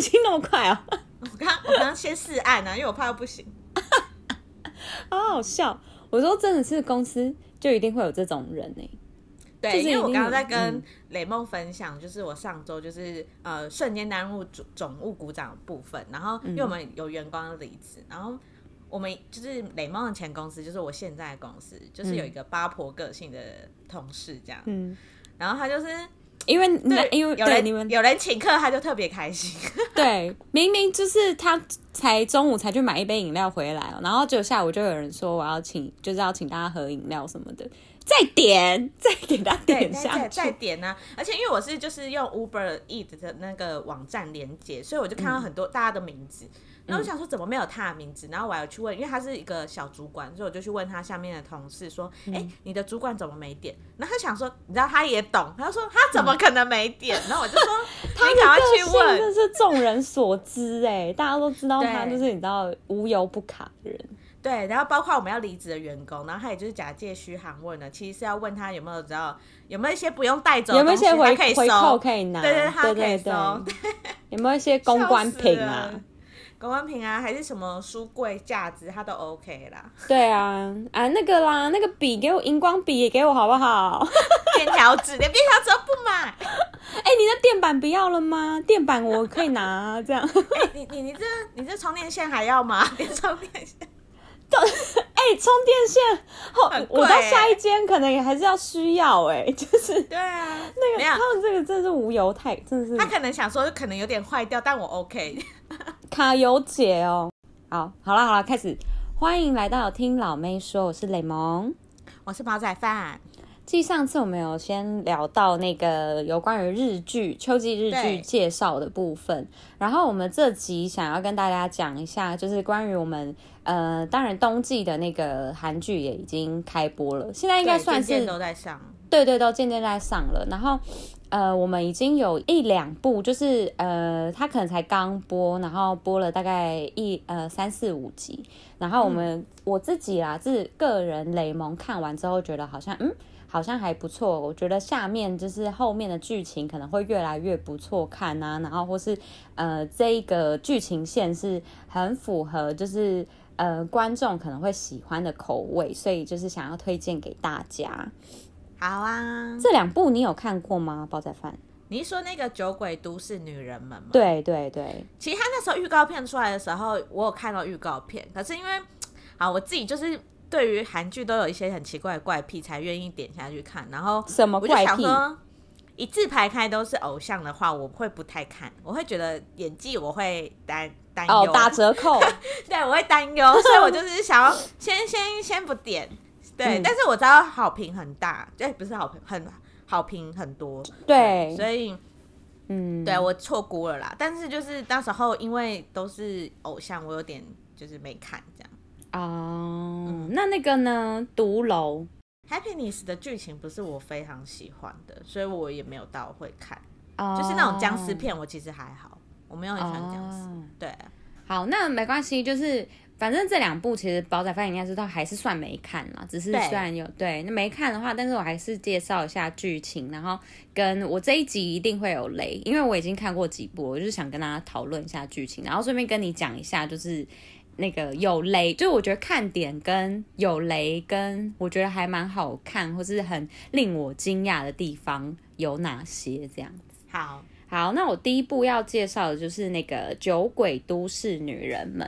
已经那么快哦！我刚我刚先试按呢、啊，因为我怕又不行。好好笑！我说真的是公司就一定会有这种人呢、欸。对，因为我刚刚在跟雷梦分享，就是我上周就是呃瞬间担任总总务股长的部分，然后因为我们有员工离职，然后我们就是雷梦的前公司，就是我现在的公司，就是有一个八婆个性的同事这样，嗯，然后他就是因为对，因为有人你们有人请客，他就特别开心，对，明明就是他才中午才去买一杯饮料回来，然后就下午就有人说我要请，就是要请大家喝饮料什么的。再点，再给他点下再，再点呢、啊！而且因为我是就是用 Uber Eat 的那个网站连接，所以我就看到很多大家的名字。嗯、然后我想说怎么没有他的名字？然后我还有去问，因为他是一个小主管，所以我就去问他下面的同事说：“哎、你的主管怎么没点？”然后他想说，你知道他也懂，他就说他怎么可能没点？嗯、然后我就说他赶快去问，这是众人所知哎，大家都知道他就是你知道无油不卡的人。对，然后包括我们要离职的员工，然后他也就是假借嘘寒问了，其实是要问他有没有知道有没有一些不用带走的东西，有没有一些回可以收回扣可以拿，对对，他可以收，对对对有没有一些公关品啊？公关品啊，还是什么书柜架子，它都 OK 啦。对啊，啊那个啦，那个笔给我，荧光笔也给我好不好？便条纸连便条纸都不买。哎、欸，你的垫板不要了吗？垫板我可以拿、啊，这样。哎、欸，你你你这你这充电线还要吗？连充电线。哎、欸，充电线，欸、我到下一间可能也还是要需要哎、欸，就是对啊，那个他们这个真是无油太，真的是。他可能想说，可能有点坏掉，但我 OK。卡油姐哦，好，好了好了，开始，欢迎来到听老妹说，我是雷蒙，我是煲仔饭。继上次我们有先聊到那个有关于日剧秋季日剧介绍的部分，然后我们这集想要跟大家讲一下，就是关于我们呃，当然冬季的那个韩剧也已经开播了，现在应该算是都在上，对对，都渐渐在上了。然后呃，我们已经有一两部，就是呃，它可能才刚播，然后播了大概一呃三四五集，然后我们、嗯、我自己啊，自个人雷蒙看完之后觉得好像嗯。好像还不错，我觉得下面就是后面的剧情可能会越来越不错看啊，然后或是呃这一个剧情线是很符合就是呃观众可能会喜欢的口味，所以就是想要推荐给大家。好啊，这两部你有看过吗？煲仔饭，你是说那个《酒鬼都市女人们》吗？对对对，其实他那时候预告片出来的时候，我有看到预告片，可是因为啊我自己就是。对于韩剧都有一些很奇怪的怪癖，才愿意点下去看。然后什么怪癖？一字排开都是偶像的话，我会不太看。我会觉得演技我会担担忧哦，打折扣。对，我会担忧，所以我就是想要先先先不点。对，嗯、但是我知道好评很大，对，不是好评很好评很多。对，所以嗯，对我错估了啦。但是就是那时候因为都是偶像，我有点就是没看这样。哦、oh, 嗯，那那个呢？独楼 Happiness 的剧情不是我非常喜欢的，所以我也没有到会看。Oh. 就是那种僵尸片，我其实还好，我没有很喜欢僵尸。Oh. 对，好，那没关系，就是反正这两部其实煲仔饭应该知道还是算没看啦，只是虽然有对那没看的话，但是我还是介绍一下剧情，然后跟我这一集一定会有雷，因为我已经看过几部，我就是想跟大家讨论一下剧情，然后顺便跟你讲一下，就是。那个有雷，就是我觉得看点跟有雷，跟我觉得还蛮好看，或是很令我惊讶的地方有哪些？这样子。好，好，那我第一部要介绍的就是那个《酒鬼都市女人们》，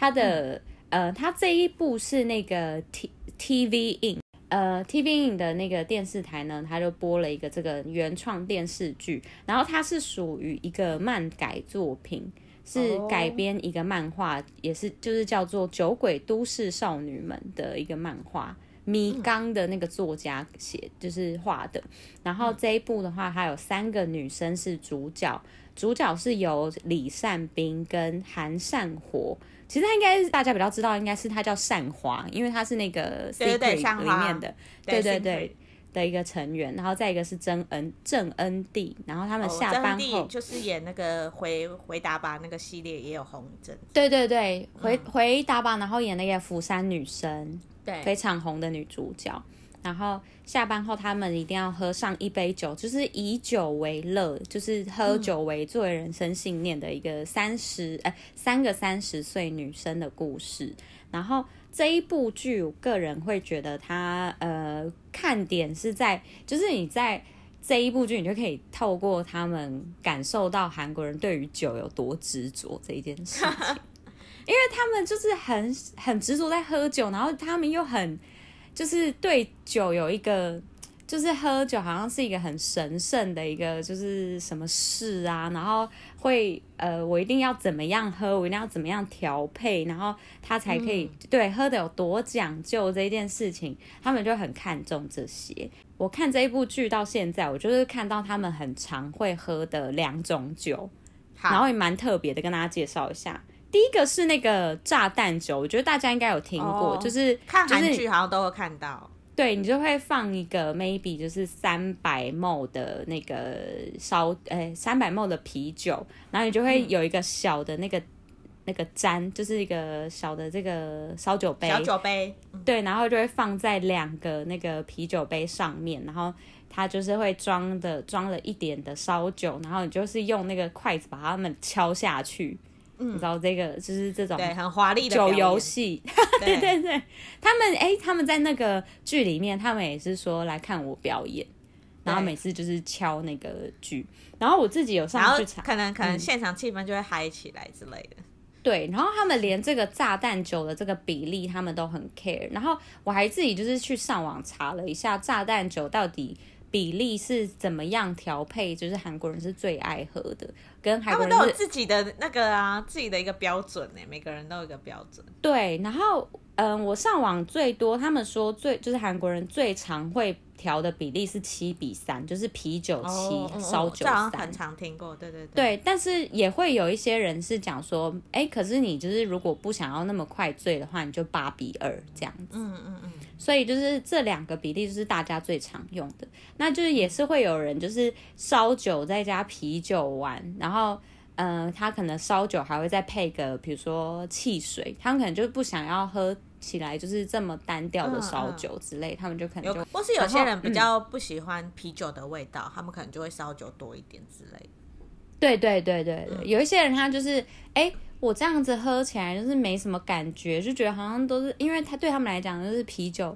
它的、嗯、呃，它这一部是那个 T TVING，呃，TVING 的那个电视台呢，它就播了一个这个原创电视剧，然后它是属于一个漫改作品。是改编一个漫画，oh. 也是就是叫做《酒鬼都市少女们》的一个漫画，米刚的那个作家写就是画的。然后这一部的话，它有三个女生是主角，主角是由李善斌跟韩善火。其实他应该是大家比较知道，应该是他叫善华，因为他是那个 Secret 里面的，对对对。的一个成员，然后再一个是郑恩郑恩地，然后他们下班后、哦、就是演那个回回答吧那个系列也有红一阵，对对对，回、嗯、回答吧，然后演那个釜山女生，对，非常红的女主角。然后下班后他们一定要喝上一杯酒，就是以酒为乐，就是喝酒为作为人生信念的一个三十哎三个三十岁女生的故事。然后这一部剧，我个人会觉得它呃看点是在，就是你在这一部剧，你就可以透过他们感受到韩国人对于酒有多执着这一件事情，因为他们就是很很执着在喝酒，然后他们又很。就是对酒有一个，就是喝酒好像是一个很神圣的一个，就是什么事啊，然后会呃，我一定要怎么样喝，我一定要怎么样调配，然后他才可以、嗯、对喝的有多讲究这一件事情，他们就很看重这些。我看这一部剧到现在，我就是看到他们很常会喝的两种酒，然后也蛮特别的，跟大家介绍一下。第一个是那个炸弹酒，我觉得大家应该有听过，哦、就是看韩剧好像都会看到。对，你就会放一个 maybe 就是三百 ml 的那个烧，诶三百 ml 的啤酒，然后你就会有一个小的那个、嗯、那个砧，就是一个小的这个烧酒杯，小酒杯。对，然后就会放在两个那个啤酒杯上面，然后它就是会装的装了一点的烧酒，然后你就是用那个筷子把它们敲下去。你知道这个就是这种对很华丽的酒游戏，对。对对，他们哎、欸，他们在那个剧里面，他们也是说来看我表演，然后每次就是敲那个剧，然后我自己有上去查，可能可能现场气氛就会嗨起来之类的、嗯，对，然后他们连这个炸弹酒的这个比例，他们都很 care，然后我还自己就是去上网查了一下炸弹酒到底。比例是怎么样调配？就是韩国人是最爱喝的，跟韩国人他们都有自己的那个啊，自己的一个标准呢。每个人都有一个标准。对，然后嗯，我上网最多，他们说最就是韩国人最常会调的比例是七比三，就是啤酒七，烧酒三。这很常听过，对对对。对，但是也会有一些人是讲说，哎，可是你就是如果不想要那么快醉的话，你就八比二这样子。嗯嗯嗯。所以就是这两个比例就是大家最常用的，那就是也是会有人就是烧酒再加啤酒玩，然后嗯、呃，他可能烧酒还会再配个比如说汽水，他们可能就不想要喝起来就是这么单调的烧酒之类，他们就可能就或是有些人比较不喜欢啤酒的味道，嗯、他们可能就会烧酒多一点之类。对对对对对，嗯、有一些人他就是哎。我这样子喝起来就是没什么感觉，就觉得好像都是因为他对他们来讲就是啤酒，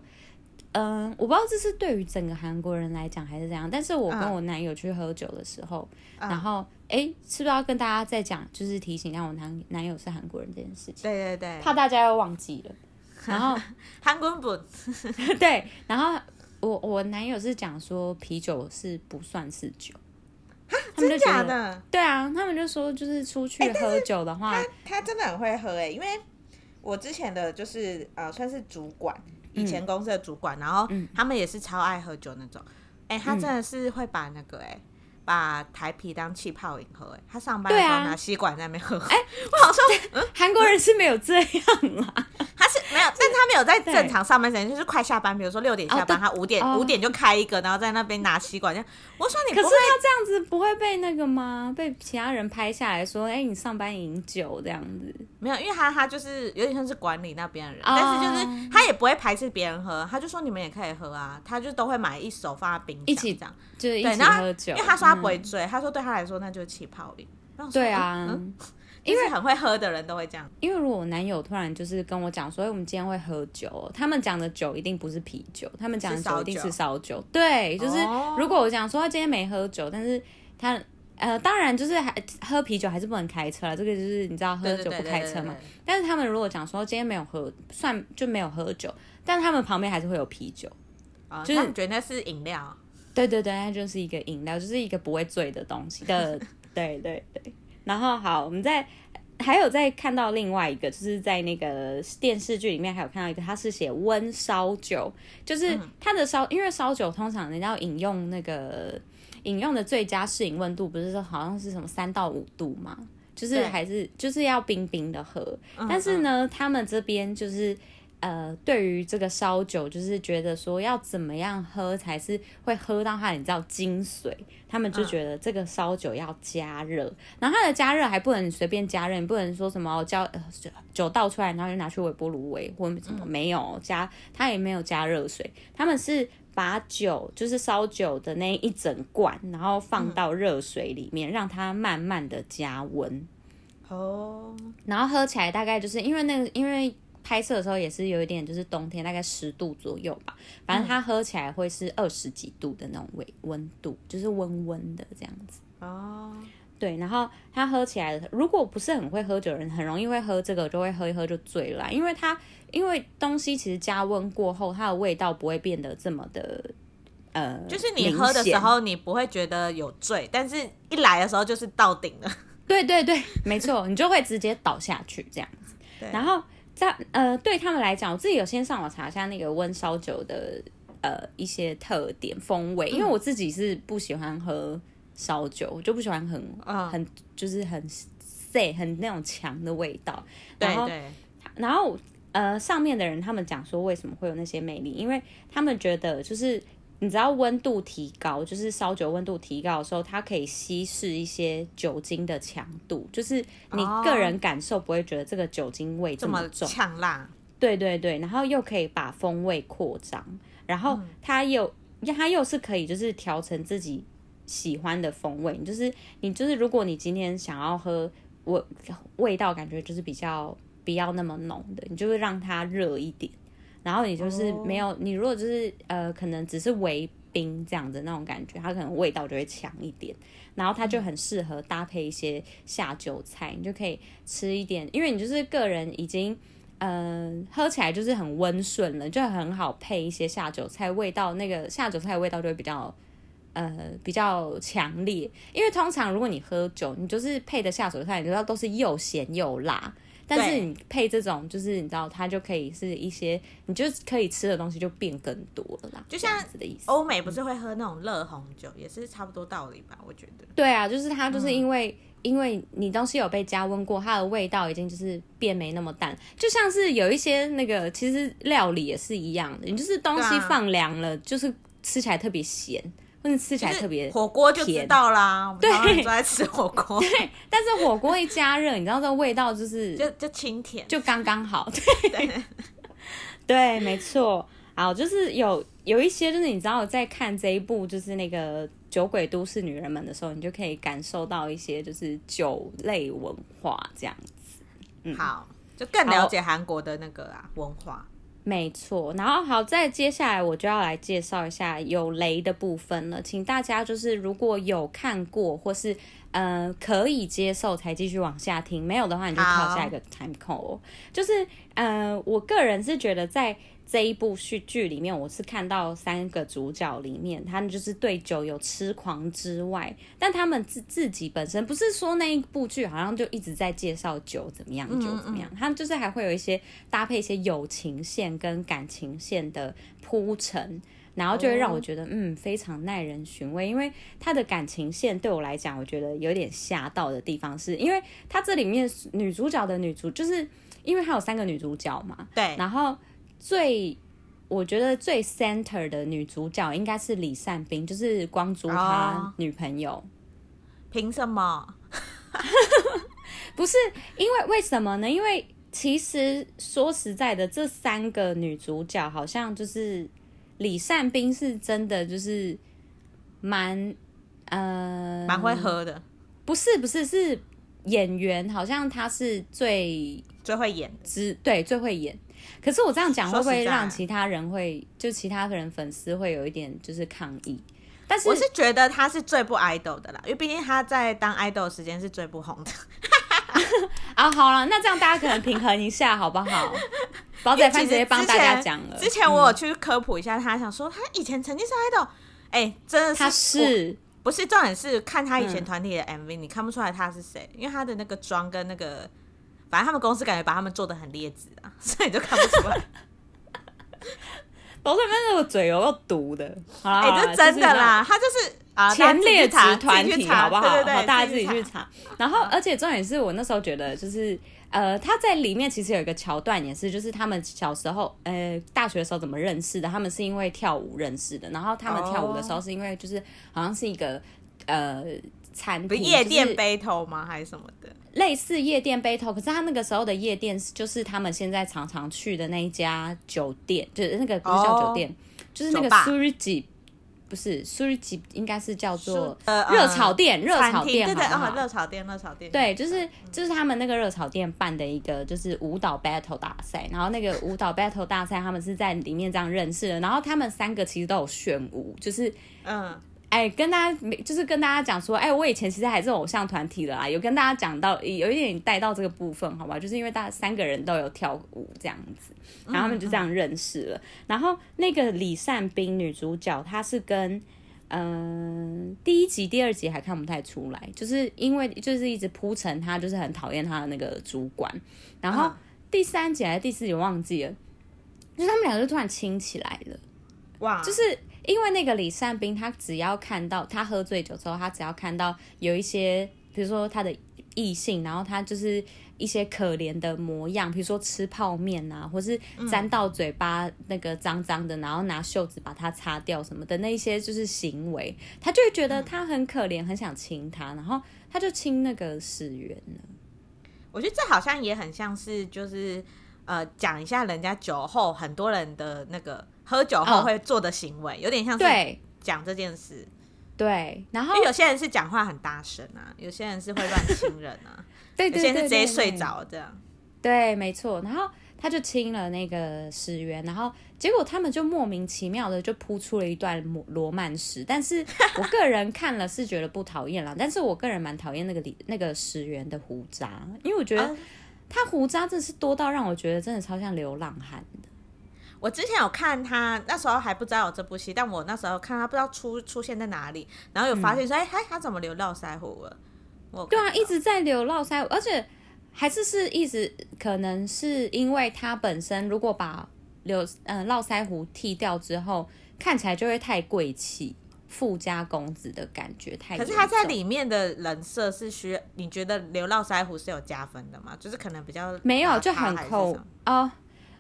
嗯，我不知道这是对于整个韩国人来讲还是怎样。但是我跟我男友去喝酒的时候，嗯、然后哎，是不是要跟大家再讲，就是提醒让我男男友是韩国人这件事情？对对对，怕大家又忘记了。然后 韩国不，对，然后我我男友是讲说啤酒是不算是酒。他们就觉得真假的？对啊，他们就说就是出去喝酒的话，欸、他他真的很会喝哎、欸，因为我之前的就是呃算是主管，以前公司的主管，嗯、然后他们也是超爱喝酒那种，哎、欸，他真的是会把那个哎、欸、把台啤当气泡饮喝他上班的时候拿吸管在那边喝，哎、欸，我好像韩国人是没有这样啦。他是没有，但他没有在正常上班时间，就是快下班，比如说六点下班，他五点五点就开一个，然后在那边拿吸管。我说你，可是他这样子不会被那个吗？被其他人拍下来说，哎，你上班饮酒这样子？没有，因为他他就是有点像是管理那边的人，但是就是他也不会排斥别人喝，他就说你们也可以喝啊，他就都会买一手放在冰箱，一起这样，就是一起喝酒。因为他说他不会醉，他说对他来说那就是气泡饮。对啊。因为很会喝的人都会这样。因为如果我男友突然就是跟我讲说，我们今天会喝酒，他们讲的酒一定不是啤酒，他们讲的酒一定是烧酒。对，就是如果我讲说他今天没喝酒，但是他呃，当然就是还喝啤酒还是不能开车了。这个就是你知道喝酒不开车嘛。但是他们如果讲说今天没有喝，算就没有喝酒，但他们旁边还是会有啤酒，就是他们觉得那是饮料。对对对，那就是一个饮料，就是一个不会醉的东西的。对 对对。然后好，我们再还有再看到另外一个，就是在那个电视剧里面还有看到一个，他是写温烧酒，就是他的烧，因为烧酒通常人家要饮用那个饮用的最佳适饮温度，不是说好像是什么三到五度嘛，就是还是就是要冰冰的喝。但是呢，他们这边就是呃，对于这个烧酒，就是觉得说要怎么样喝才是会喝到它，你知道精髓。他们就觉得这个烧酒要加热，嗯、然后它的加热还不能随便加热，你不能说什么叫酒倒出来，然后就拿去微波炉微或什么，没有加，它也没有加热水，他们是把酒就是烧酒的那一整罐，然后放到热水里面，嗯、让它慢慢的加温。哦，然后喝起来大概就是因为那个因为。拍摄的时候也是有一点，就是冬天大概十度左右吧，反正它喝起来会是二十几度的那种温温度，就是温温的这样子。哦，对，然后它喝起来，如果不是很会喝酒的人，很容易会喝这个，就会喝一喝就醉了，因为它因为东西其实加温过后，它的味道不会变得这么的呃，就是你喝的时候你不会觉得有醉，但是一来的时候就是到顶了。对对对，没错，你就会直接倒下去这样子。对，然后。在呃，对他们来讲，我自己有先上网查一下那个温烧酒的呃一些特点风味，因为我自己是不喜欢喝烧酒，我就不喜欢很、uh. 很就是很涩很那种强的味道。然后对对然后呃，上面的人他们讲说为什么会有那些魅力，因为他们觉得就是。你知道温度提高，就是烧酒温度提高的时候，它可以稀释一些酒精的强度，就是你个人感受不会觉得这个酒精味这么重，呛辣。对对对，然后又可以把风味扩张，然后它又、嗯、它又是可以就是调成自己喜欢的风味，就是你就是如果你今天想要喝味味道感觉就是比较不要那么浓的，你就会让它热一点。然后你就是没有，你如果就是呃，可能只是微冰这样子那种感觉，它可能味道就会强一点。然后它就很适合搭配一些下酒菜，你就可以吃一点，因为你就是个人已经嗯、呃、喝起来就是很温顺了，就很好配一些下酒菜，味道那个下酒菜味道就会比较呃比较强烈。因为通常如果你喝酒，你就是配的下酒菜，你知道都是又咸又辣。但是你配这种，就是你知道，它就可以是一些，你就可以吃的东西就变更多了啦。就像的意思欧美不是会喝那种热红酒，嗯，也是差不多道理吧？我觉得。对啊，就是它就是因为，嗯，因为你东西有被加温过，它的味道已经就是变没那么淡。就像是有一些那个，其实料理也是一样的，你就是东西放凉了，就是吃起来特别咸。吃起来特别甜，火锅就知道啦。对，都爱吃火锅。对，但是火锅一加热，你知道这个味道就是 就就清甜，就刚刚好。对对，对，没错。好，就是有有一些，就是你知道在看这一部就是那个《酒鬼都市女人们》的时候，你就可以感受到一些就是酒类文化这样子。嗯，好，就更了解韩国的那个啊文化。没错，然后好，再接下来我就要来介绍一下有雷的部分了，请大家就是如果有看过或是嗯可以接受才继续往下听，没有的话你就跳下一个 time code。就是嗯，我个人是觉得在。这一部剧剧里面，我是看到三个主角里面，他们就是对酒有痴狂之外，但他们自自己本身不是说那一部剧好像就一直在介绍酒怎么样，酒怎么样，他们就是还会有一些搭配一些友情线跟感情线的铺陈，然后就会让我觉得嗯非常耐人寻味，因为他的感情线对我来讲，我觉得有点吓到的地方是，因为他这里面女主角的女主就是因为他有三个女主角嘛，对，然后。最我觉得最 center 的女主角应该是李善斌，就是光洙他女朋友。凭、oh, 什么？不是因为为什么呢？因为其实说实在的，这三个女主角好像就是李善斌是真的就是蛮呃蛮会喝的。不是不是是演员，好像他是最最会演，只对最会演。可是我这样讲会不会让其他人会就其他人粉丝会有一点就是抗议？但是我是觉得他是最不 idol 的啦，因为毕竟他在当 idol 时间是最不红的。啊，好了，那这样大家可能平衡一下好不好？宝仔饭直接帮大家讲了。之前我有去科普一下，他想说他以前曾经是 idol，哎、欸，真的是他是不是重点是看他以前团体的 MV，、嗯、你看不出来他是谁，因为他的那个妆跟那个。反正他们公司感觉把他们做的很劣质啊，所以你就看不出来。罗振芬那个嘴有够毒的，哎、欸，这真的啦，他就是啊前列子团体，好不好？对对对，好，大家自己去查。然后，而且重点是我那时候觉得，就是呃，他在里面其实有一个桥段也是，就是他们小时候呃大学的时候怎么认识的？他们是因为跳舞认识的，然后他们跳舞的时候是因为就是好像是一个呃。餐厅夜店 battle 吗？还是什么的？类似夜店 battle，可是他那个时候的夜店就是他们现在常常去的那一家酒店，就是那个不是叫酒店，哦、就是那个苏日吉，不是苏日吉，应该是叫做热炒店，热、呃、炒店，对对，哦，热炒店，热炒店，对，就是就是他们那个热炒店办的一个就是舞蹈 battle 大赛，然后那个舞蹈 battle 大赛他们是在里面这样认识的，然后他们三个其实都有炫舞，就是嗯。哎，跟大家就是跟大家讲说，哎，我以前其实还是偶像团体的啦，有跟大家讲到，有一点带到这个部分，好吧？就是因为大家三个人都有跳舞这样子，然后他们就这样认识了。嗯嗯、然后那个李善斌女主角，她是跟嗯、呃、第一集、第二集还看不太出来，就是因为就是一直铺陈她就是很讨厌她的那个主管，然后第三集还是第四集忘记了，就是他们两个就突然亲起来了，哇，就是。因为那个李善斌，他只要看到他喝醉酒之后，他只要看到有一些，比如说他的异性，然后他就是一些可怜的模样，比如说吃泡面啊，或是沾到嘴巴那个脏脏的，然后拿袖子把它擦掉什么的那一些就是行为，他就会觉得他很可怜，很想亲他，然后他就亲那个始源了。我觉得这好像也很像是就是呃讲一下人家酒后很多人的那个。喝酒后会做的行为，哦、有点像是讲这件事。对，然后因为有些人是讲话很大声啊，有些人是会乱亲人啊，对，对，对，有些人是直接睡着这样。对，没错。然后他就亲了那个始源，然后结果他们就莫名其妙的就铺出了一段罗曼史。但是 我个人看了是觉得不讨厌啦，但是我个人蛮讨厌那个李那个始源的胡渣，因为我觉得他胡渣真的是多到让我觉得真的超像流浪汉的。我之前有看他，那时候还不知道有这部戏，但我那时候看他不知道出出现在哪里，然后有发现说，哎、嗯，他怎么留络腮胡了？我对啊，一直在留络腮胡，而且还是是一直可能是因为他本身如果把留嗯络腮胡剃掉之后，看起来就会太贵气，富家公子的感觉太。可是他在里面的人设是需要，你觉得留络腮胡是有加分的吗？就是可能比较没有就很抠哦。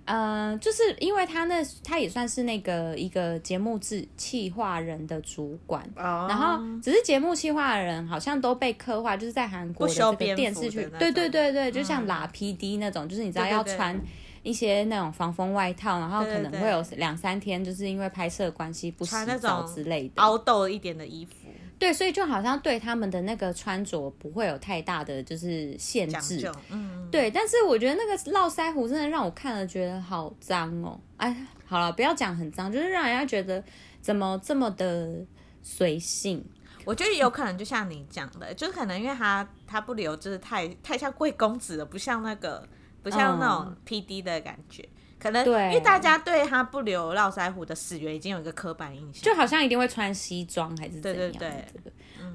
嗯、呃，就是因为他那他也算是那个一个节目制企划人的主管，oh. 然后只是节目企划的人好像都被刻画，就是在韩国的这个电视剧，对对对对，就像拉 PD 那种，嗯、就是你知道要穿一些那种防风外套，然后可能会有两三天，就是因为拍摄关系不洗澡之类的，凹痘一点的衣服。对，所以就好像对他们的那个穿着不会有太大的就是限制，嗯，对。但是我觉得那个络腮胡真的让我看了觉得好脏哦，哎，好了，不要讲很脏，就是让人家觉得怎么这么的随性。我觉得有可能就像你讲的，就是可能因为他他不留，就是太太像贵公子了，不像那个不像那种 PD 的感觉。嗯可能对，因为大家对他不留络腮胡的始源已经有一个刻板印象，就好像一定会穿西装还是怎样？对对对，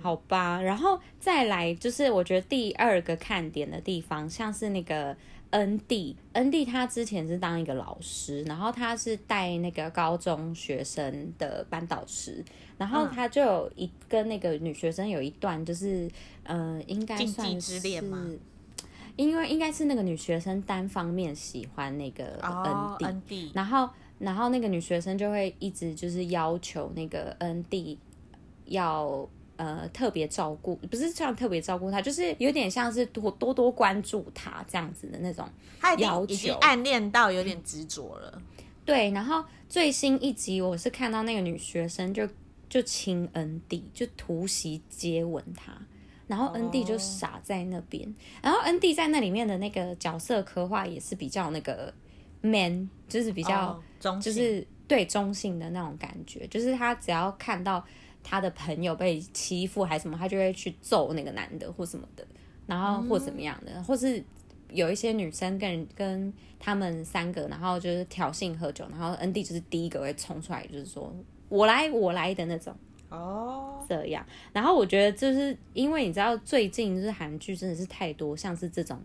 好吧。然后再来就是我觉得第二个看点的地方，像是那个恩地，恩地他之前是当一个老师，然后他是带那个高中学生的班导师，然后他就有一跟那个女学生有一段就是，嗯、呃，应该算是。因为应该是那个女学生单方面喜欢那个恩地，恩地，然后然后那个女学生就会一直就是要求那个恩地要呃特别照顾，不是这样特别照顾他，就是有点像是多多多关注他这样子的那种要求，已经暗恋到有点执着了。嗯。对，然后最新一集我是看到那个女学生就就亲恩地，就突袭接吻他。然后恩地就傻在那边，oh. 然后恩地在那里面的那个角色刻画也是比较那个 man，就是比较、oh, 中，就是对中性的那种感觉，就是他只要看到他的朋友被欺负还是什么，他就会去揍那个男的或什么的，然后或怎么样的，mm. 或是有一些女生跟跟他们三个，然后就是挑衅喝酒，然后恩地就是第一个会冲出来，就是说我来我来的那种。哦、oh.，这样，然后我觉得就是因为你知道最近就是韩剧真的是太多，像是这种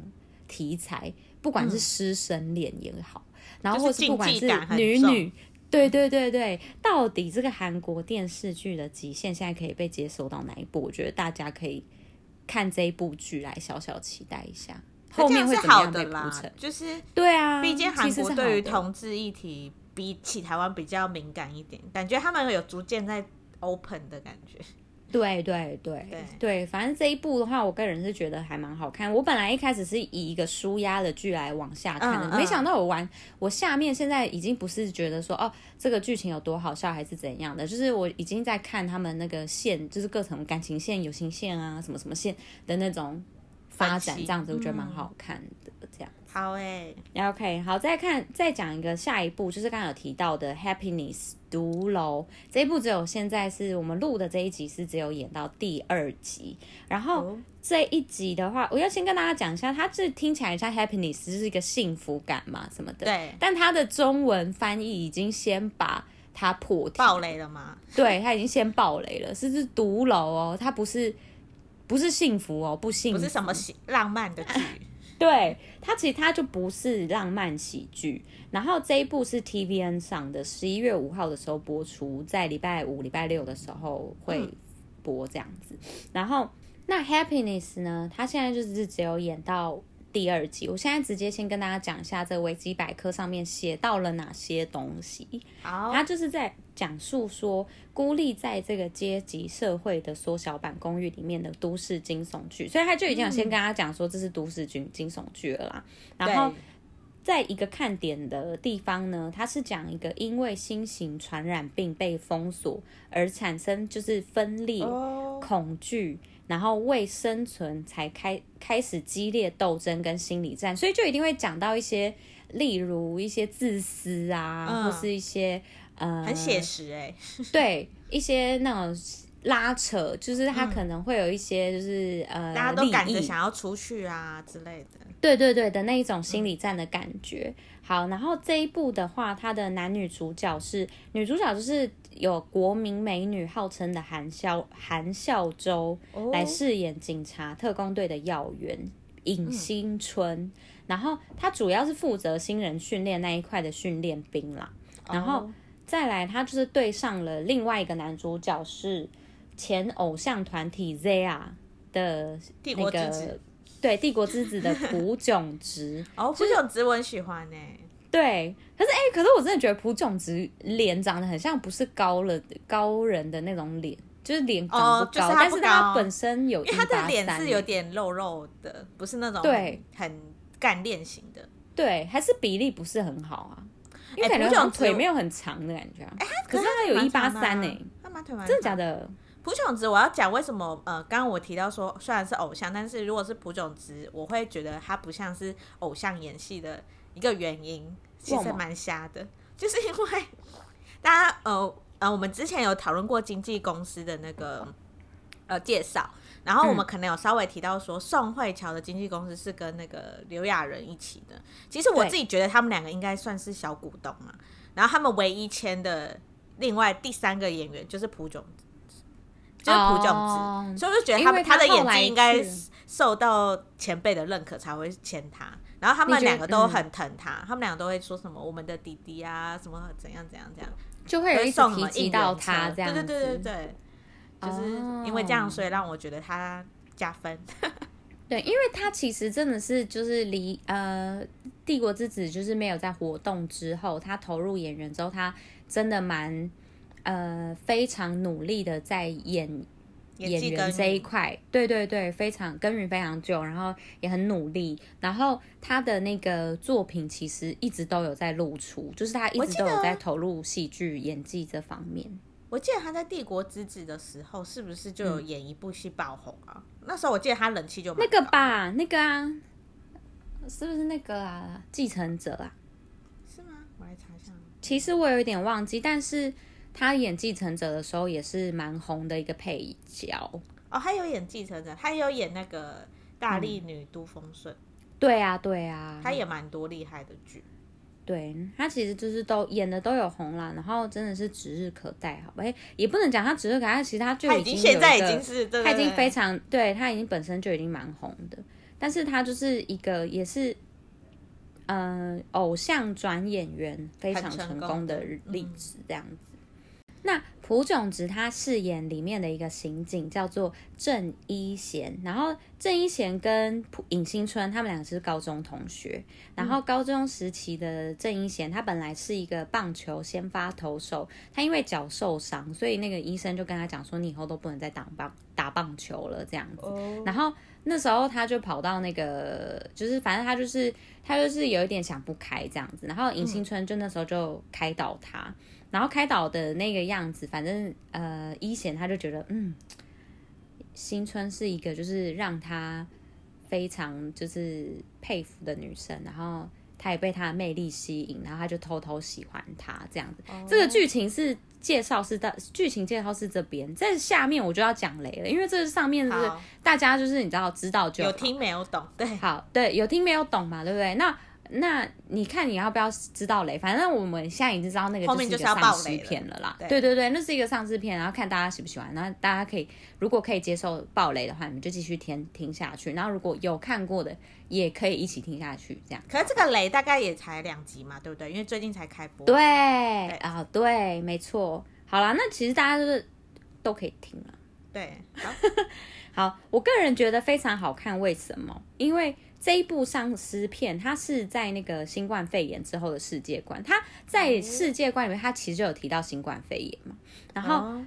题材，不管是师生恋也好，嗯、然后或是不管是女女，对对对对，到底这个韩国电视剧的极限现在可以被接受到哪一步？我觉得大家可以看这一部剧来小小期待一下，后面会怎么样被铺陈？就是对啊，毕竟韩国对于同志议题比起台湾比较敏感一点，感觉他们有逐渐在 open 的感觉。对对对对，对，反正这一部的话，我个人是觉得还蛮好看。我本来一开始是以一个舒压的剧来往下看的，嗯嗯、没想到我玩我下面现在已经不是觉得说哦这个剧情有多好笑还是怎样的，就是我已经在看他们那个线，就是各种感情线、友情线啊什么什么线的那种发展，这样子我觉得蛮好看的。好诶，OK，好，再看再讲一个下一步，就是刚刚有提到的 Happiness。独楼。这一部只有现在是我们录的这一集是只有演到第二集，然后这一集的话，我要先跟大家讲一下，它这听起来像 happiness 就是一个幸福感嘛什么的，对，但它的中文翻译已经先把它破题。爆雷了吗？对，它已经先爆雷了，是是独楼哦，它不是不是幸福哦，不幸福，不是什么浪漫的剧。对，它其实它就不是浪漫喜剧，然后这一部是 TVN 上的，十一月五号的时候播出，在礼拜五、礼拜六的时候会播这样子。嗯、然后那 Happiness 呢，它现在就是只有演到。第二集，我现在直接先跟大家讲一下这维基百科上面写到了哪些东西。好，他就是在讲述说，孤立在这个阶级社会的缩小版公寓里面的都市惊悚剧，所以他就已经有先跟大家讲说这是都市惊惊悚剧了啦。嗯、然后，在一个看点的地方呢，它是讲一个因为新型传染病被封锁而产生就是分裂、恐惧。然后为生存才开开始激烈斗争跟心理战，所以就一定会讲到一些，例如一些自私啊，嗯、或是一些呃很写实哎、欸，对一些那种拉扯，就是他可能会有一些就是、嗯、呃，大家都赶着想要出去啊之类的，对对对的那一种心理战的感觉。嗯、好，然后这一部的话，它的男女主角是女主角就是。有国民美女号称的韩孝韩孝周来饰演警察特工队的要员尹新春，嗯、然后他主要是负责新人训练那一块的训练兵啦，然后再来他就是对上了另外一个男主角是前偶像团体 ZE:A 的那个对帝国之子的朴炯植哦，朴炯植我很喜欢呢、欸。对，可是哎、欸，可是我真的觉得朴炯植脸长得很像不是高了高人的那种脸，就是脸长不高，哦就是、不高但是他本身有，因为他的脸是有点肉肉的，不是那种对。很干练型的，对，还是比例不是很好啊，因为感觉像腿没有很长的感觉、啊，哎、欸，可是他有一八三哎，他蛮腿蛮，真的假的？朴炯植，我要讲为什么呃，刚刚我提到说虽然是偶像，但是如果是朴炯植，我会觉得他不像是偶像演戏的。一个原因其实蛮瞎的，就是因为大家呃呃，我们之前有讨论过经纪公司的那个呃介绍，然后我们可能有稍微提到说，宋慧乔的经纪公司是跟那个刘亚仁一起的。其实我自己觉得他们两个应该算是小股东嘛，然后他们唯一签的另外第三个演员就是朴炯植，就是朴炯植，oh, 所以我就觉得他们他，的演技应该受到前辈的认可才会签他。然后他们两个都很疼他，他们两个都会说什么“我们的弟弟啊，什么怎样怎样怎样”，就会有一种提及到他这样。对对对对对，就是因为这样，所以让我觉得他加分。对，因为他其实真的是就是离呃《帝国之子》就是没有在活动之后，他投入演员之后，他真的蛮呃非常努力的在演。演员这一块，对对对，非常耕耘非常久，然后也很努力。然后他的那个作品其实一直都有在露出，就是他一直都有在投入戏剧演技这方面。我记得他在《帝国之子》的时候，是不是就有演一部戏爆红啊？嗯、那时候我记得他人气就那个吧，那个啊，是不是那个啊？继承者啊？是吗？我来查一下。其实我有一点忘记，但是。他演继承者的时候也是蛮红的一个配角。哦，他有演继承者，他有演那个大力女都风顺，嗯，对啊对啊，他也蛮多厉害的剧，对他其实就是都演的都有红啦，然后真的是指日可待，好吧？也不能讲他指日可待，其实他就已经现在已经是，他已经非常对他已经本身就已经蛮红的，但是他就是一个也是嗯、呃，偶像转演员非常成功的例子，这样子。那朴炯植他饰演里面的一个刑警叫做郑一贤，然后郑一贤跟朴尹新春他们两个是高中同学，然后高中时期的郑一贤他本来是一个棒球先发投手，他因为脚受伤，所以那个医生就跟他讲说，你以后都不能再打棒打棒球了这样子，然后那时候他就跑到那个就是反正他就是他就是有一点想不开这样子，然后尹新春就那时候就开导他。然后开导的那个样子，反正呃，一贤他就觉得，嗯，新春是一个就是让他非常就是佩服的女生，然后他也被她的魅力吸引，然后他就偷偷喜欢她这样子。Oh. 这个剧情是介绍是到剧情介绍是这边，在下面我就要讲雷了，因为这上面是大家就是你知道知道就有听没有懂，对，好，对，有听没有懂嘛，对不对？那。那你看你要不要知道雷？反正我们现在已经知道那个就是一个丧尸片了啦。了对对对，那是一个丧尸片，然后看大家喜不喜欢。然后大家可以如果可以接受爆雷的话，你们就继续听听下去。然后如果有看过的，也可以一起听下去。这样。可是这个雷大概也才两集嘛，对不对？因为最近才开播。对啊，对，对，没错。好啦，那其实大家就是都可以听了。对，好，好，我个人觉得非常好看。为什么？因为。这一部丧尸片，它是在那个新冠肺炎之后的世界观。它在世界观里面，它其实就有提到新冠肺炎嘛。然后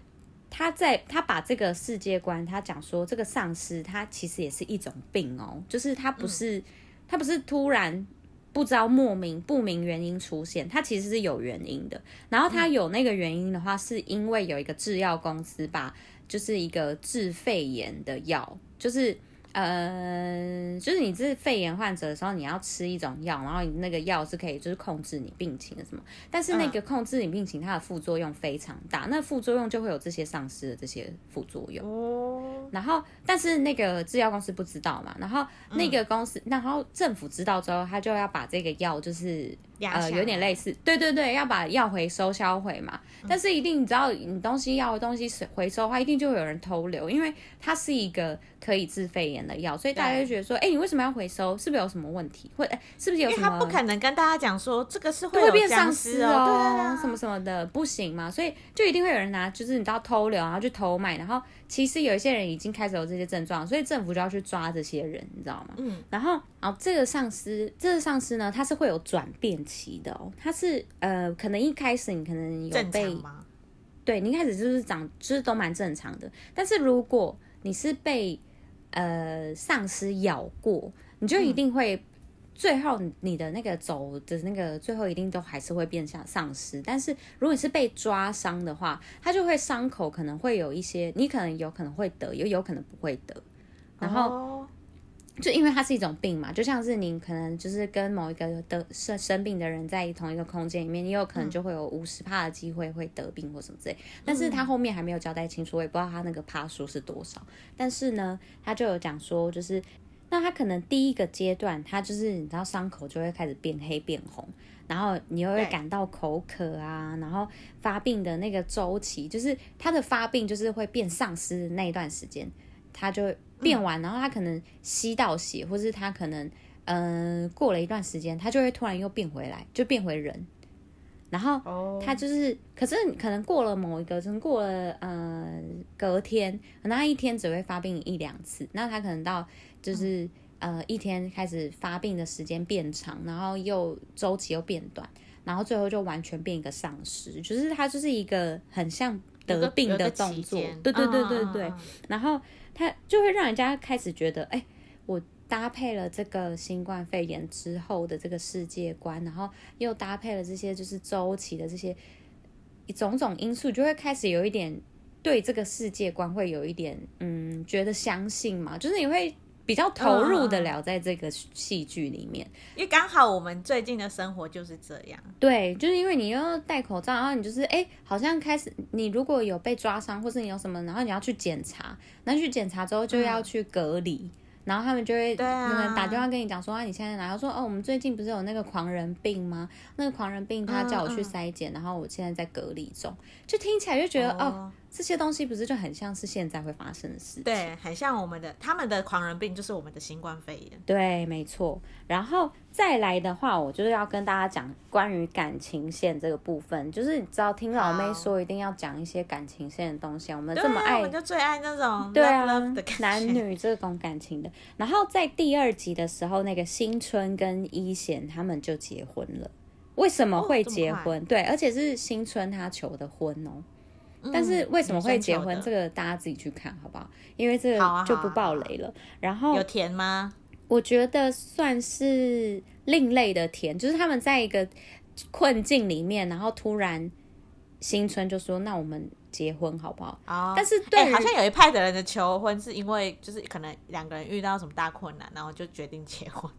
他在他把这个世界观，他讲说这个丧尸，它其实也是一种病哦，就是它不是它不是突然不知道莫名不明原因出现，它其实是有原因的。然后它有那个原因的话，是因为有一个制药公司把就是一个治肺炎的药，就是。呃，就是你是肺炎患者的时候，你要吃一种药，然后你那个药是可以就是控制你病情的什么，但是那个控制你病情，它的副作用非常大，那副作用就会有这些丧失的这些副作用。哦，然后但是那个制药公司不知道嘛，然后那个公司，然后政府知道之后，他就要把这个药就是。呃，有点类似，对对对，要把药回收销毁嘛。但是一定你知道，你东西要的东西回收的话，一定就会有人偷留，因为它是一个可以治肺炎的药，所以大家就觉得说，哎、欸，你为什么要回收？是不是有什么问题？或哎，是不是有什么？因为他不可能跟大家讲说这个是会，会变丧尸哦，对对对，什么什么的不行嘛，所以就一定会有人拿，就是你知道偷留，然后去偷卖，然后。其实有一些人已经开始有这些症状，所以政府就要去抓这些人，你知道吗？嗯。然后，然后这个丧尸，这个丧尸呢，它是会有转变期的哦。它是呃，可能一开始你可能有被？对，你一开始就是长，就是都蛮正常的。但是如果你是被呃丧尸咬过，你就一定会。嗯最后，你的那个走的那个最后一定都还是会变相丧失。但是如果你是被抓伤的话，它就会伤口可能会有一些，你可能有可能会得，也有可能不会得。然后就因为它是一种病嘛，就像是你可能就是跟某一个得生生病的人在同一个空间里面，你有可能就会有五十帕的机会会得病或什么之类。但是他后面还没有交代清楚，我也不知道他那个帕数是多少。但是呢，他就有讲说就是。那他可能第一个阶段，他就是你知道伤口就会开始变黑变红，然后你又会感到口渴啊，然后发病的那个周期，就是他的发病就是会变丧尸的那一段时间，他就变完，然后他可能吸到血，或是他可能嗯、呃、过了一段时间，他就会突然又变回来，就变回人。然后他就是，可是可能过了某一个，可能过了呃隔天，可能他一天只会发病一两次，那他可能到就是呃一天开始发病的时间变长，然后又周期又变短，然后最后就完全变一个丧尸，就是他就是一个很像得病的动作，对对对对对，然后他就会让人家开始觉得，哎，我。搭配了这个新冠肺炎之后的这个世界观，然后又搭配了这些就是周期的这些种种因素，就会开始有一点对这个世界观会有一点嗯觉得相信嘛，就是你会比较投入的聊在这个戏剧里面，因为刚好我们最近的生活就是这样。对，就是因为你又戴口罩，然后你就是哎，好像开始你如果有被抓伤，或是你有什么，然后你要去检查，那去检查之后就要去隔离。嗯然后他们就会打电话跟你讲说啊，你现在哪？他说哦，我们最近不是有那个狂人病吗？那个狂人病他叫我去筛检，嗯嗯、然后我现在在隔离中，就听起来就觉得哦，哦，这些东西不是就很像是现在会发生的事情？对，很像我们的他们的狂人病就是我们的新冠肺炎。对，没错。然后再来的话，我就是要跟大家讲关于感情线这个部分，就是你知道听老妹说一定要讲一些感情线的东西，我们这么爱，我就最爱那种对啊男女这种感情的。然后在第二集的时候，那个新春跟一贤他们就结婚了。为什么会结婚？哦、对，而且是新春他求的婚哦。嗯、但是为什么会结婚？这个大家自己去看好不好？因为这个就不爆雷了。然后有甜吗？我觉得算是另类的甜，就是他们在一个困境里面，然后突然新春就说：“那我们结婚好不好？”哦、但是对、欸，好像有一派的人的求婚是因为就是可能两个人遇到什么大困难，然后就决定结婚。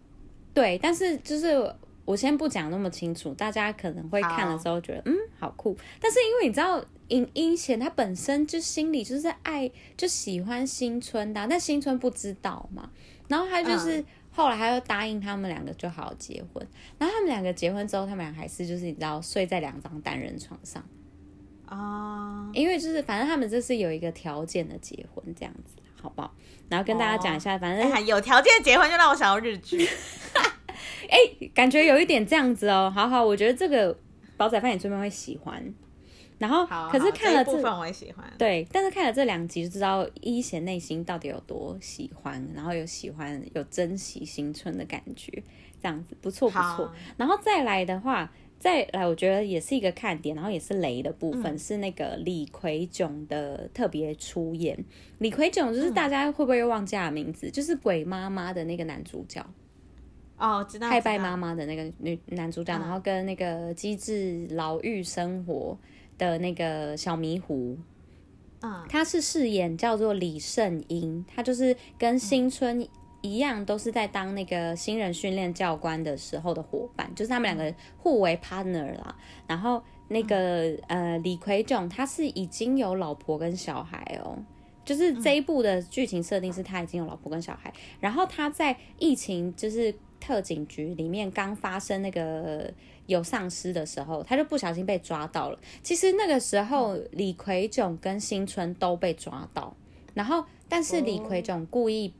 对，但是就是我先不讲那么清楚，大家可能会看的时候觉得嗯好酷，但是因为你知道尹英贤他本身就心里就是在爱就喜欢新春的、啊，但新春不知道嘛。然后他就是后来他又答应他们两个就好好结婚，然后他们两个结婚之后，他们俩还是就是你知道睡在两张单人床上。啊，因为就是反正他们这是有一个条件的结婚这样子，好不好？然后跟大家讲一下，反正有条件结婚就让我想要日剧，哎，感觉有一点这样子哦。好好，我觉得这个宝仔饭也这边会喜欢。然后，可是看了这，这部分我也喜欢。对，但是看了这两集就知道一贤内心到底有多喜欢，然后有喜欢有珍惜新春的感觉，这样子不错不错。然后再来的话，再来我觉得也是一个看点，然后也是雷的部分，嗯、是那个李奎炯的特别出演。李奎炯就是大家会不会又忘记他的名字？嗯、就是鬼妈妈的那个男主角。哦，知道。太拜妈妈的那个女男主角，嗯、然后跟那个机智牢狱生活。的那个小迷糊，嗯，他是饰演叫做李圣英，他就是跟新春一样，都是在当那个新人训练教官的时候的伙伴，就是他们两个互为 partner 啦。然后那个呃李奎炯，他是已经有老婆跟小孩哦，就是这一部的剧情设定是他已经有老婆跟小孩，然后他在疫情就是特警局里面刚发生那个。有丧尸的时候，他就不小心被抓到了。其实那个时候，李奎炯跟新春都被抓到，然后但是李奎炯故意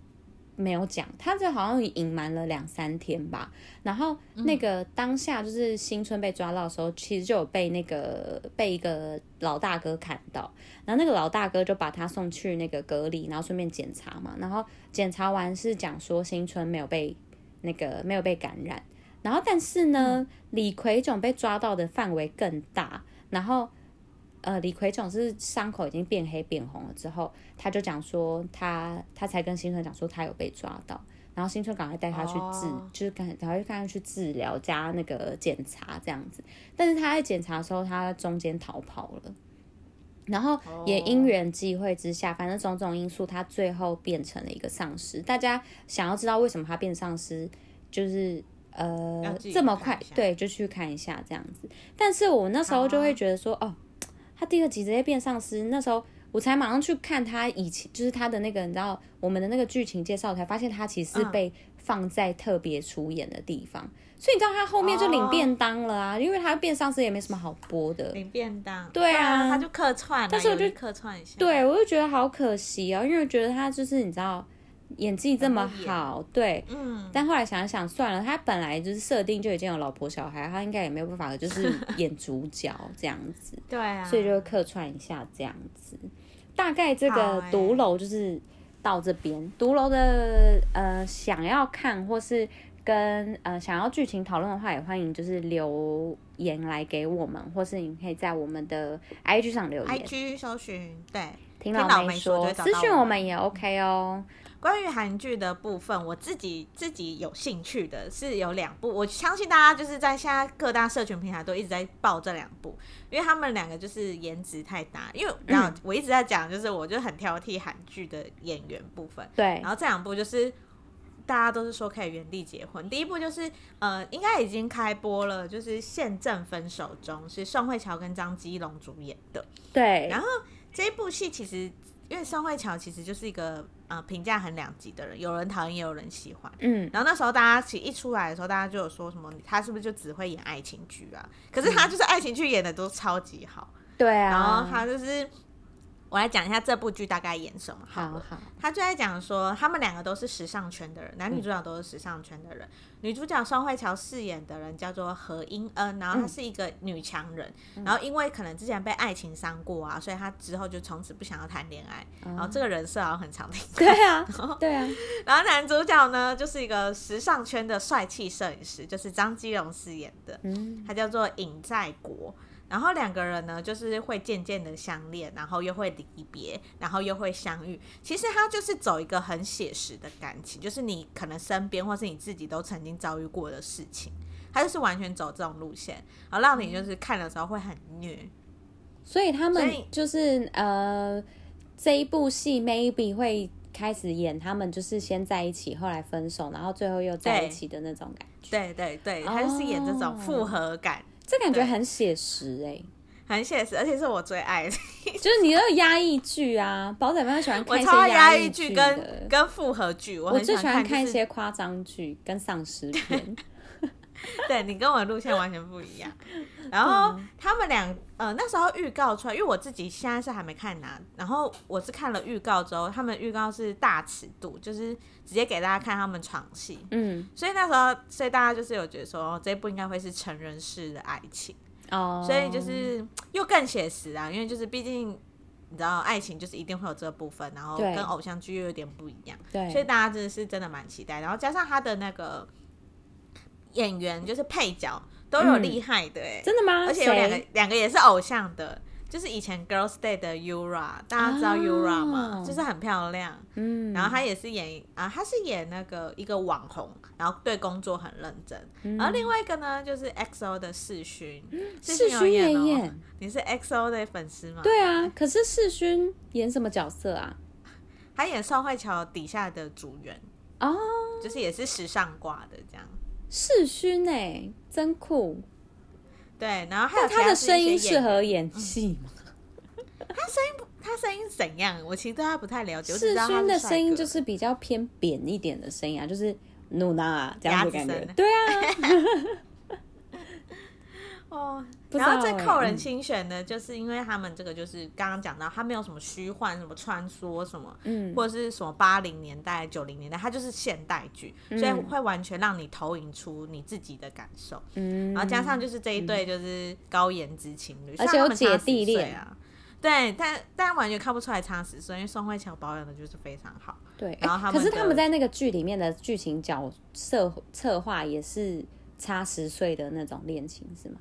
没有讲，他就好像隐瞒了两三天吧。然后那个当下就是新春被抓到的时候，其实就有被那个被一个老大哥看到，然后那个老大哥就把他送去那个隔离，然后顺便检查嘛。然后检查完是讲说新春没有被那个没有被感染。然后，但是呢，嗯、李奎炯被抓到的范围更大。然后，呃，李奎炯是伤口已经变黑变红了之后，他就讲说他他才跟新春讲说他有被抓到。然后新春赶快带他去治，哦、就是赶赶快带他去治疗加那个检查这样子。但是他在检查的时候，他中间逃跑了。然后也因缘际会之下，反正种种因素，他最后变成了一个丧尸。大家想要知道为什么他变丧尸，就是。呃，这么快，对，就去看一下这样子。但是我那时候就会觉得说，啊、哦，他第二集直接变丧尸，那时候我才马上去看他以前，就是他的那个，你知道，我们的那个剧情介绍，才发现他其实是被放在特别出演的地方。嗯、所以你知道他后面就领便当了啊，哦、因为他变丧尸也没什么好播的。领便当，对啊，他就客串，但是我就客串一下，对我就觉得好可惜啊、哦，因为我觉得他就是你知道。演技这么好，对，嗯，但后来想想算了，他本来就是设定就已经有老婆小孩，他应该也没有办法，就是 演主角这样子，对啊，所以就客串一下这样子。大概这个独楼就是到这边，独楼、欸、的呃想要看或是跟呃想要剧情讨论的话，也欢迎就是留言来给我们，或是你可以在我们的 IG 上留言，IG 搜寻对，听老妹说，私讯我们也 OK 哦。关于韩剧的部分，我自己自己有兴趣的是有两部，我相信大家就是在现在各大社群平台都一直在报这两部，因为他们两个就是颜值太大。因为然后我一直在讲，就是我就很挑剔韩剧的演员部分。对，然后这两部就是大家都是说可以原地结婚。第一部就是呃，应该已经开播了，就是《现正分手中》，是宋慧乔跟张基龙主演的。对，然后这一部戏其实。因为宋慧乔其实就是一个呃评价很两极的人，有人讨厌也有人喜欢。嗯，然后那时候大家其实一出来的时候，大家就有说什么他是不是就只会演爱情剧啊？可是他就是爱情剧演的都超级好。对啊，然后他就是我来讲一下这部剧大概演什么好。好好，他就在讲说，他们两个都是时尚圈的人，男女主角都是时尚圈的人。嗯、女主角宋慧乔饰演的人叫做何英恩，然后她是一个女强人，嗯、然后因为可能之前被爱情伤过啊，所以她之后就从此不想要谈恋爱。嗯、然后这个人设好像很常听。对啊，对啊。然后男主角呢，就是一个时尚圈的帅气摄影师，就是张基龙饰演的，嗯、他叫做尹在国。然后两个人呢，就是会渐渐的相恋，然后又会离别，然后又会相遇。其实他就是走一个很写实的感情，就是你可能身边或是你自己都曾经遭遇过的事情，他就是完全走这种路线，然后让你就是看的时候会很虐。所以他们就是呃，这一部戏 maybe 会开始演他们就是先在一起，后来分手，然后最后又在一起的那种感觉。对对对，他就是演这种复合感。哦这感觉很写实哎、欸，很写实，而且是我最爱的，就是你那个压抑剧啊，宝仔非常喜欢看一些压抑剧跟跟复合剧，我，我最喜欢看一些夸张剧跟丧尸片。对，你跟我的路线完全不一样。然后他们俩呃那时候预告出来，因为我自己现在是还没看呢。然后我是看了预告之后，他们预告是大尺度，就是直接给大家看他们床戏。嗯，所以那时候，所以大家就是有觉得说，这一部应该会是成人式的爱情哦，所以就是又更写实啊，因为就是毕竟你知道，爱情就是一定会有这个部分，然后跟偶像剧又有点不一样。对，所以大家真的是真的蛮期待。然后加上他的那个。演员就是配角都有厉害的哎、欸嗯，真的吗？而且有两个两个也是偶像的，就是以前 Girls Day 的 Yura，大家知道 Yura 吗？哦、就是很漂亮，嗯，然后她也是演啊，她是演那个一个网红，然后对工作很认真。嗯、然后另外一个呢，就是 XO 的世勋，世勋也演，你是 XO 的粉丝吗？对啊，可是世勋演什么角色啊？他演宋慧乔底下的组员哦，就是也是时尚挂的这样。世勋哎，真酷！对，然后还有他的声音适合演戏吗？他声音，他声音怎样？我其实对他不太了解。世勋的声音就是比较偏扁一点的声音啊，就是努娜这样子感觉。对啊。哦，然后最扣人心弦的，就是因为他们这个就是刚刚讲到，他没有什么虚幻、什么穿梭什么，嗯，或者是什么八零年代、九零年代，它就是现代剧，所以会完全让你投影出你自己的感受。嗯，然后加上就是这一对就是高颜值情侣，而且有姐弟恋啊，对，但但完全看不出来差十岁，因为宋慧乔保养的就是非常好。对，然后他们可是他们在那个剧里面的剧情角色策划也是差十岁的那种恋情，是吗？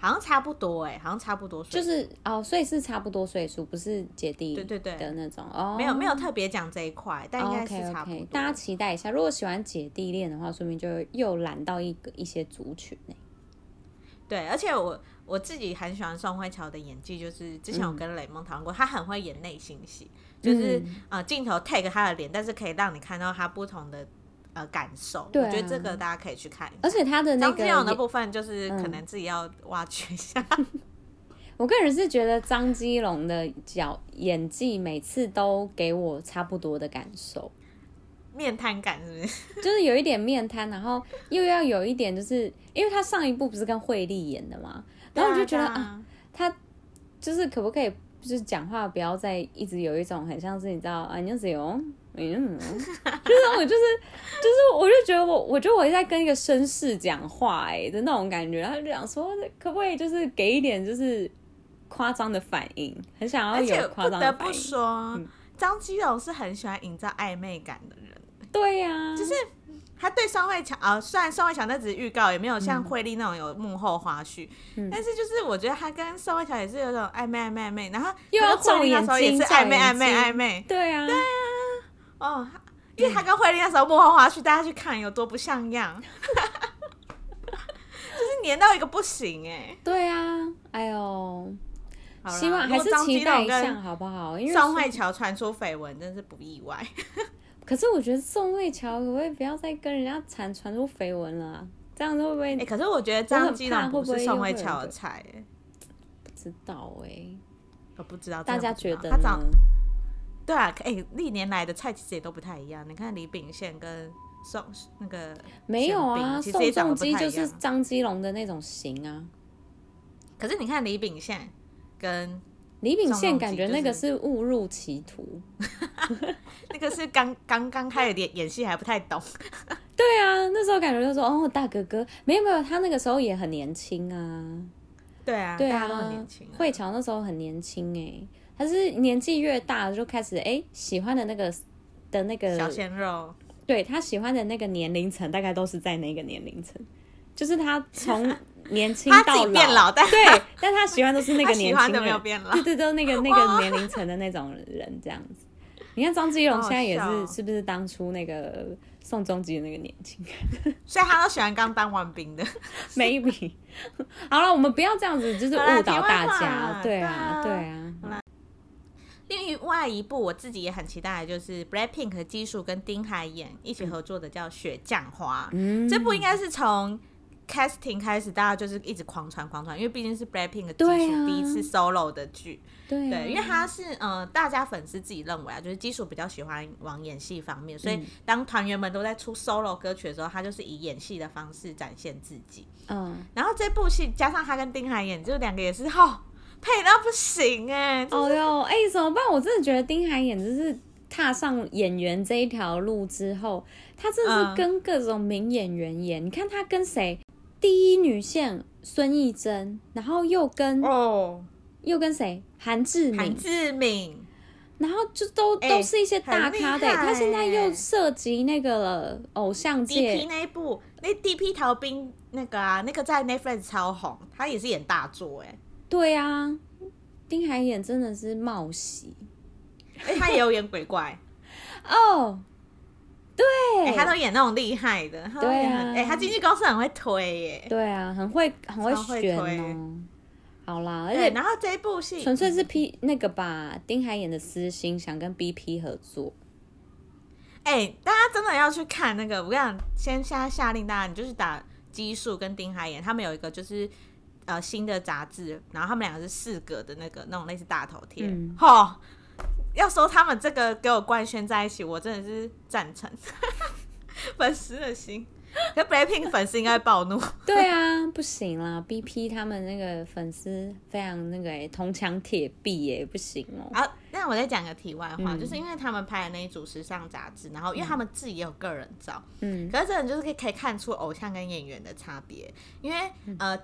好像差不多哎、欸，好像差不多岁，就是哦，所以是差不多岁数，不是姐弟对对对的那种哦，没有没有特别讲这一块，但应该是差不多。Okay, okay. 大家期待一下，如果喜欢姐弟恋的话，说明就又揽到一个一些族群呢。对，而且我我自己很喜欢宋慧乔的演技，就是之前我跟雷梦讨论过，她、嗯、很会演内心戏，就是啊镜、嗯呃、头 take 她的脸，但是可以让你看到她不同的。呃，感受，对啊、我觉得这个大家可以去看。而且他的那个张的部分，就是可能自己要挖掘一下。嗯、我个人是觉得张基龙的角演技每次都给我差不多的感受，面瘫感是不是？就是有一点面瘫，然后又要有一点，就是因为他上一部不是跟惠利演的嘛，然后我就觉得啊，啊，他就是可不可以，就是讲话不要再一直有一种很像是你知道啊，你是有。嗯，就是我就是就是，我就觉得我我觉得我在跟一个绅士讲话哎、欸、的那种感觉，然后就想说可不可以就是给一点就是夸张的反应，很想要有夸张的反应。不得不说，张基龙是很喜欢营造暧昧感的人。对呀、啊，就是他对宋慧乔啊，虽然宋慧乔那只是预告，也没有像惠利那种有幕后花絮，嗯、但是就是我觉得他跟宋慧乔也是有种暧昧暧昧暧昧，然后又要照眼睛，也是暧昧暧昧暧昧，对啊，对啊。哦，因为他跟惠利那时候幕后花絮，大家去看有多不像样，就是黏到一个不行哎。对啊，哎呦，希望还是期待一下好不好？因为宋慧乔传出绯闻，真是不意外。可是我觉得宋慧乔可不可以不要再跟人家传传出绯闻了？这样子会不会？哎，可是我觉得张基龙不是宋慧乔的菜，不知道哎，我不知道，大家觉得他长。对啊，哎，历年来的菜其实也都不太一样。你看李秉宪跟宋那个没有啊，宋仲基就是张基龙的那种型啊。可是你看李秉宪跟李秉宪感觉那个是误入歧途，那个是刚刚刚开始演演戏还不太懂。对啊，那时候感觉就说哦，大哥哥，没有没有，他那个时候也很年轻啊。对啊，对啊，都很年轻。慧乔那时候很年轻哎，他是年纪越大就开始哎喜欢的那个的那个小鲜肉，对他喜欢的那个年龄层大概都是在那个年龄层，就是他从。年轻到老，变老，但对，但他喜欢都是那个年轻的，没有变老，对对对，那个那个年龄层的那种人这样子。你看张基龙现在也是，是不是当初那个宋仲基的那个年轻？所以他都喜欢刚当完兵的，maybe。好了，我们不要这样子，就是误导大家。对啊，对啊。另外一部我自己也很期待的，就是 BLACKPINK 的基数跟丁海演一起合作的，叫《雪降花》。嗯，这部应该是从。casting 开始，大家就是一直狂传狂传，因为毕竟是 Blackpink 的基础第一次 solo 的剧，对，对，因为他是呃，大家粉丝自己认为啊，就是基础比较喜欢往演戏方面，所以当团员们都在出 solo 歌曲的时候，他就是以演戏的方式展现自己。嗯，然后这部戏加上他跟丁海演，就两个也是哦，配到不行哎，哦呦，哎，怎么办？我真的觉得丁海演就是踏上演员这一条路之后，他真的是跟各种名演员演，嗯、你看他跟谁？第一女线孙艺珍，然后又跟哦，又跟谁？韩志敏，韩志敏，然后就都、欸、都是一些大咖的。他现在又涉及那个了偶像界。D P 那一部，那 D P 逃兵那个啊，那个在 Netflix 超红，他也是演大作哎。对啊，丁海演真的是冒喜，哎、欸，他也有演鬼怪 哦。对、欸，他都演那种厉害的，对啊，哎、欸，他经纪公司很会推耶，对啊，很会很会选哦。好啦，而且然后这一部戏纯粹是 P 那个吧，丁海演的私心想跟 BP 合作。哎、欸，大家真的要去看那个，我跟你讲，先下下令大家，你就是打基数跟丁海演，他们有一个就是呃新的杂志，然后他们两个是四格的那个那种类似大头贴，齁、嗯。要说他们这个给我官宣在一起，我真的是赞成 粉丝的心。可 BLACKPINK 粉丝应该暴怒。对啊，不行啦，BP 他们那个粉丝非常那个哎，铜墙铁壁耶，不行哦。好，那我再讲个题外话，嗯、就是因为他们拍的那一组时尚杂志，然后因为他们自己也有个人照，嗯，可是这种就是可以可以看出偶像跟演员的差别，因为、嗯、呃。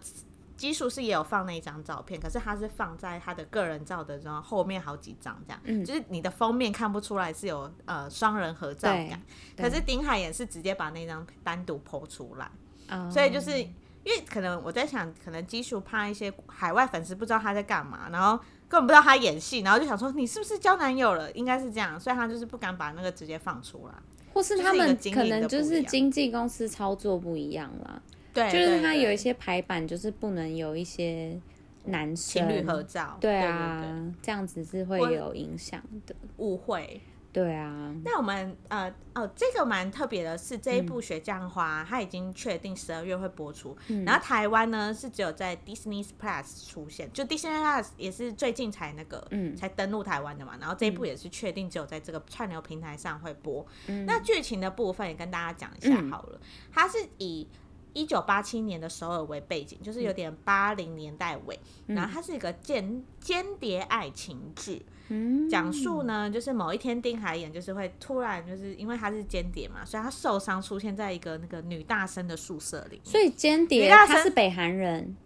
基数是也有放那一张照片，可是他是放在他的个人照的然后后面好几张这样，嗯、就是你的封面看不出来是有呃双人合照感，可是丁海也是直接把那张单独 po 出来，哦、所以就是因为可能我在想，可能基数怕一些海外粉丝不知道他在干嘛，然后根本不知道他演戏，然后就想说你是不是交男友了，应该是这样，所以他就是不敢把那个直接放出来，或是他们可能就是经纪公司操作不一样啦。对，就是它有一些排版，就是不能有一些男生情侣合照。对啊，對對對，这样子是会有影响的误会。对啊，那我们呃哦，这个蛮特别的是，这一部《雪降花》它已经确定十二月会播出，嗯、然后台湾呢是只有在 Disney Plus 出现，就 Disney Plus 也是最近才那个嗯才登陆台湾的嘛，然后这一部也是确定只有在这个串流平台上会播。嗯、那剧情的部分也跟大家讲一下好了，嗯、它是以。一九八七年的首尔为背景，就是有点八零年代尾，嗯、然后它是一个间间谍爱情剧，嗯。讲、嗯、述呢就是某一天丁海寅就是会突然就是因为他是间谍嘛，所以他受伤出现在一个那个女大生的宿舍里，所以间谍他是北韩人，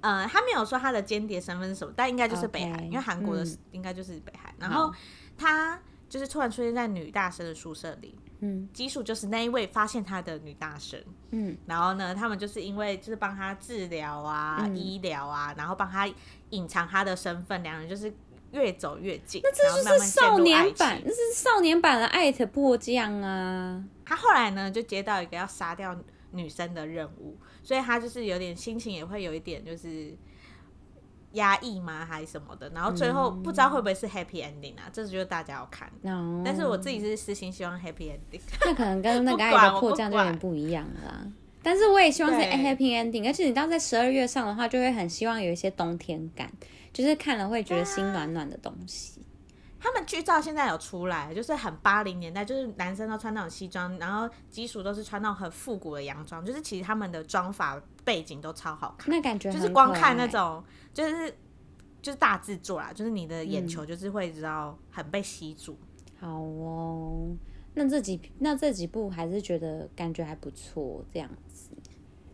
呃，他没有说他的间谍身份是什么，但应该就是北韩，Okay, 因为韩国的应该就是北韩，嗯、然后他就是突然出现在女大生的宿舍里。嗯，基数就是那一位发现他的女大生，嗯，然后呢，他们就是因为就是帮他治疗啊、嗯、医疗啊，然后帮他隐藏他的身份，两人就是越走越近。那这就是少年版，那是少年版的艾特迫降啊。他后来呢，就接到一个要杀掉女生的任务，所以他就是有点心情也会有一点就是。压抑吗？还是什么的？然后最后不知道会不会是 happy ending 啊？嗯、这就是大家要看。No. 但是我自己是私心希望 happy ending。那可能跟那个爱的迫降就有点不一样了啦。但是我也希望是 happy ending，而且你当在十二月上的话，就会很希望有一些冬天感，就是看了会觉得心暖暖的东西。他们剧照现在有出来，就是很八零年代，就是男生都穿那种西装，然后基础都是穿那种很复古的洋装，就是其实他们的妆发背景都超好看，那感觉就是光看那种就是。就是大制作啦，就是你的眼球就是会知道很被吸住。好哦，那这几那这几部还是觉得感觉还不错，这样子。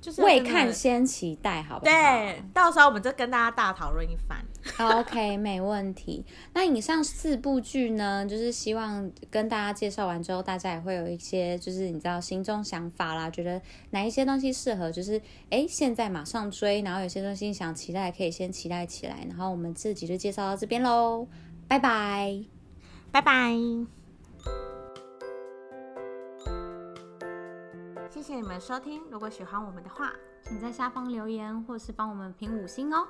就是未看先期待，好不好？对，到时候我们就跟大家大讨论一番。OK，没问题。那以上四部剧呢，就是希望跟大家介绍完之后，大家也会有一些，就是你知道心中想法啦，觉得哪一些东西适合，就是哎，现在马上追，然后有些东西想期待，可以先期待起来。然后我们自己就介绍到这边喽，拜拜，拜拜。谢谢你们收听，如果喜欢我们的话，请在下方留言或是帮我们评五星哦。